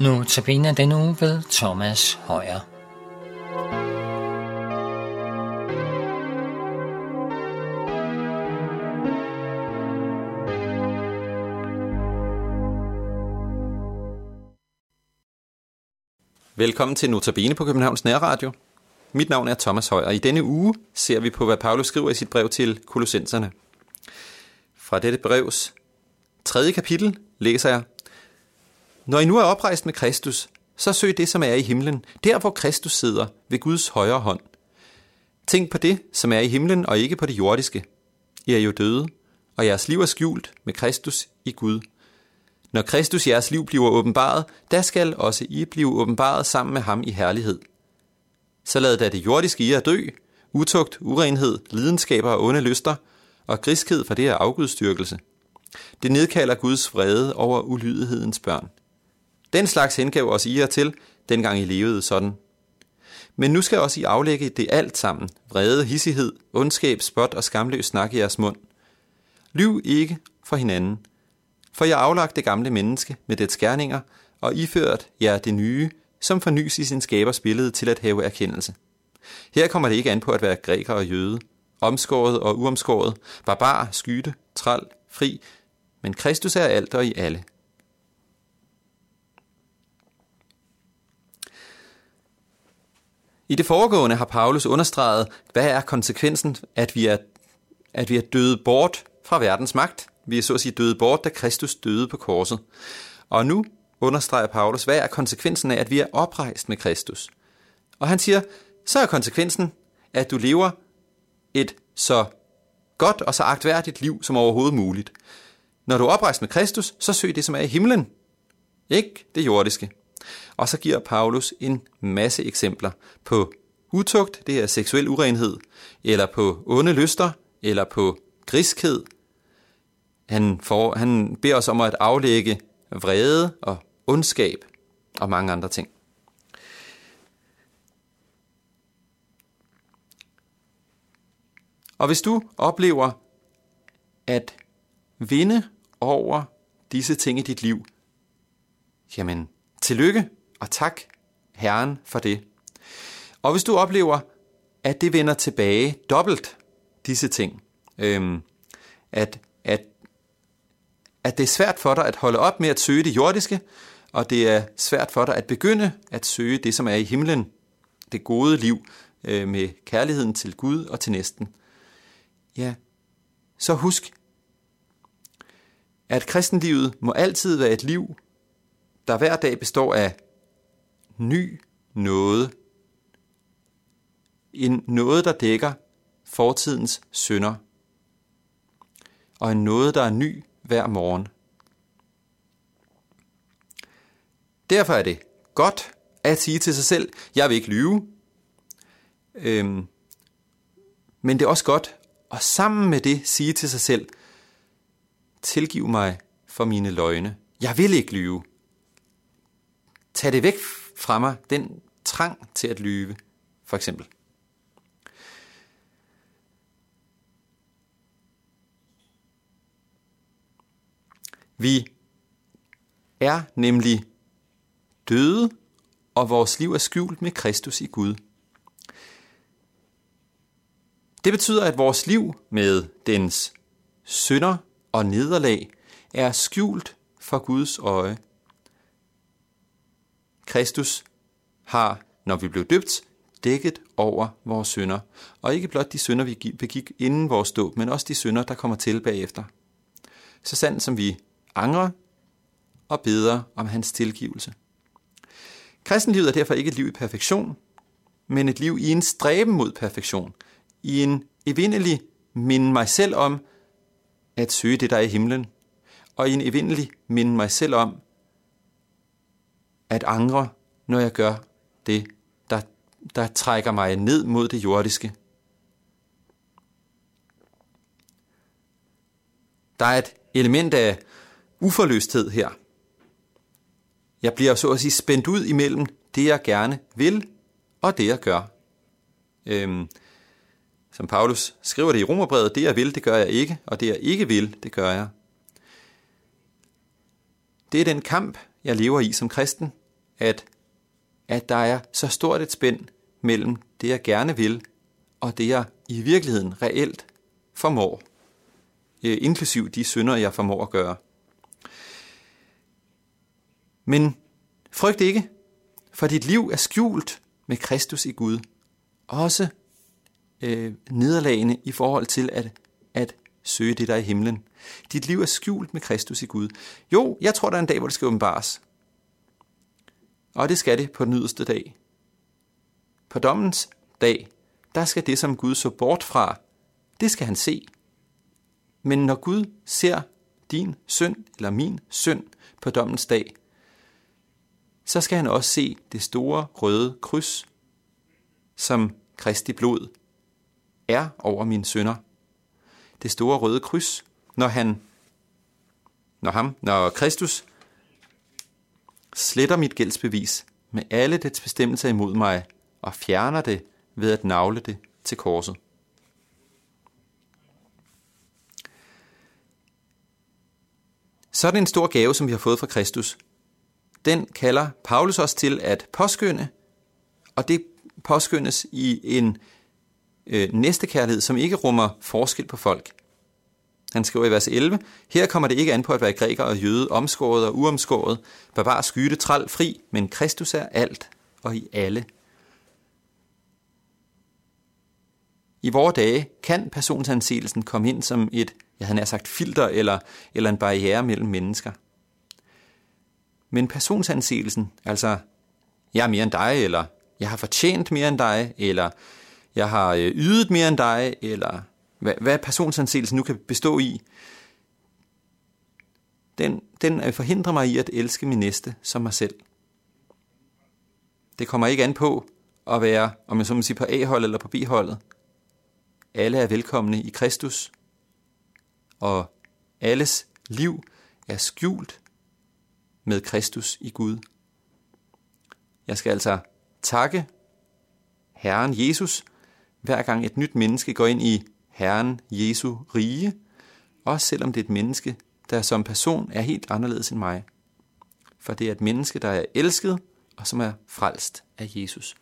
Nu tabiner den uge ved Thomas Højer. Velkommen til Notabene på Københavns Nærradio. Mit navn er Thomas Højer, og i denne uge ser vi på, hvad Paulus skriver i sit brev til kolossenserne. Fra dette brevs tredje kapitel læser jeg, når I nu er oprejst med Kristus, så søg det, som er i himlen, der hvor Kristus sidder ved Guds højre hånd. Tænk på det, som er i himlen, og ikke på det jordiske. I er jo døde, og jeres liv er skjult med Kristus i Gud. Når Kristus jeres liv bliver åbenbaret, der skal også I blive åbenbaret sammen med ham i herlighed. Så lad da det jordiske i jer dø, utugt, urenhed, lidenskaber og onde lyster, og griskhed for det er afgudstyrkelse. Det nedkalder Guds vrede over ulydighedens børn. Den slags hengav os I jer til, dengang I levede sådan. Men nu skal også I aflægge det alt sammen, vrede, hissighed, ondskab, spot og skamløs snak i jeres mund. Lyv ikke for hinanden, for jeg aflagt det gamle menneske med dets skærninger, og iført jer det nye, som fornyes i sin skabers billede til at have erkendelse. Her kommer det ikke an på at være græker og jøde, omskåret og uomskåret, barbar, skyte, træl, fri, men Kristus er alt og i alle. I det foregående har Paulus understreget, hvad er konsekvensen, at vi er, at vi er døde bort fra verdens magt. Vi er så at sige døde bort, da Kristus døde på korset. Og nu understreger Paulus, hvad er konsekvensen af, at vi er oprejst med Kristus. Og han siger, så er konsekvensen, at du lever et så godt og så agtværdigt liv som overhovedet muligt. Når du er oprejst med Kristus, så søg det, som er i himlen. Ikke det jordiske. Og så giver Paulus en masse eksempler på utugt, det er seksuel urenhed, eller på onde lyster, eller på griskhed. Han, får, han beder os om at aflægge vrede og ondskab og mange andre ting. Og hvis du oplever at vinde over disse ting i dit liv, jamen tillykke og tak Herren for det. Og hvis du oplever, at det vender tilbage dobbelt, disse ting, øhm, at, at, at det er svært for dig at holde op med at søge det jordiske, og det er svært for dig at begynde at søge det, som er i himlen, det gode liv øh, med kærligheden til Gud og til næsten. Ja, så husk, at kristenlivet må altid være et liv, der hver dag består af ny noget. En noget, der dækker fortidens synder. Og en noget, der er ny hver morgen. Derfor er det godt at sige til sig selv, jeg vil ikke lyve. Øhm, men det er også godt at sammen med det sige til sig selv, tilgiv mig for mine løgne. Jeg vil ikke lyve. Tag det væk fra mig, den trang til at lyve, for eksempel. Vi er nemlig døde, og vores liv er skjult med Kristus i Gud. Det betyder, at vores liv med dens synder og nederlag er skjult for Guds øje. Kristus har, når vi blev døbt, dækket over vores synder. Og ikke blot de synder, vi begik inden vores dåb, men også de synder, der kommer til bagefter. Så sandt som vi angrer og beder om hans tilgivelse. Kristenlivet er derfor ikke et liv i perfektion, men et liv i en stræben mod perfektion. I en evindelig minde mig selv om at søge det, der er i himlen. Og i en evindelig minde mig selv om at angre, når jeg gør det, der, der trækker mig ned mod det jordiske. Der er et element af uforløsthed her. Jeg bliver så at sige spændt ud imellem det, jeg gerne vil, og det, jeg gør. Øhm, som Paulus skriver det i Romerbrevet, det jeg vil, det gør jeg ikke, og det jeg ikke vil, det gør jeg. Det er den kamp, jeg lever i som kristen, at, at der er så stort et spænd mellem det, jeg gerne vil, og det, jeg i virkeligheden reelt formår, øh, inklusiv de synder, jeg formår at gøre. Men frygt ikke, for dit liv er skjult med Kristus i Gud. Også øh, nederlagene i forhold til at, at søge det, der er i himlen. Dit liv er skjult med Kristus i Gud. Jo, jeg tror, der er en dag, hvor det skal åbenbares. Og det skal det på den yderste dag. På dommens dag, der skal det, som Gud så bort fra, det skal han se. Men når Gud ser din synd eller min synd på dommens dag, så skal han også se det store røde kryds, som Kristi blod er over mine synder. Det store røde kryds, når han, når ham, når Kristus sletter mit gældsbevis med alle dets bestemmelser imod mig og fjerner det ved at navle det til korset. Sådan en stor gave, som vi har fået fra Kristus, den kalder Paulus os til at påskynde, og det påskyndes i en øh, næstekærlighed, som ikke rummer forskel på folk. Han skriver i vers 11, her kommer det ikke an på at være græker og jøde, omskåret og uomskåret, barbar, skyde, træl, fri, men Kristus er alt og i alle. I vore dage kan personsansigelsen komme ind som et, jeg havde nær sagt, filter eller, eller en barriere mellem mennesker. Men personsansigelsen, altså jeg er mere end dig, eller jeg har fortjent mere end dig, eller jeg har øh, ydet mere end dig, eller hvad, hvad personsanseelsen nu kan bestå i, den, den øh, forhindrer mig i at elske min næste som mig selv. Det kommer ikke an på at være, om jeg så må sige, på A-holdet eller på B-holdet. Alle er velkomne i Kristus, og alles liv er skjult med Kristus i Gud. Jeg skal altså takke Herren Jesus, hver gang et nyt menneske går ind i Herren Jesu rige, også selvom det er et menneske, der som person er helt anderledes end mig. For det er et menneske, der er elsket og som er frelst af Jesus.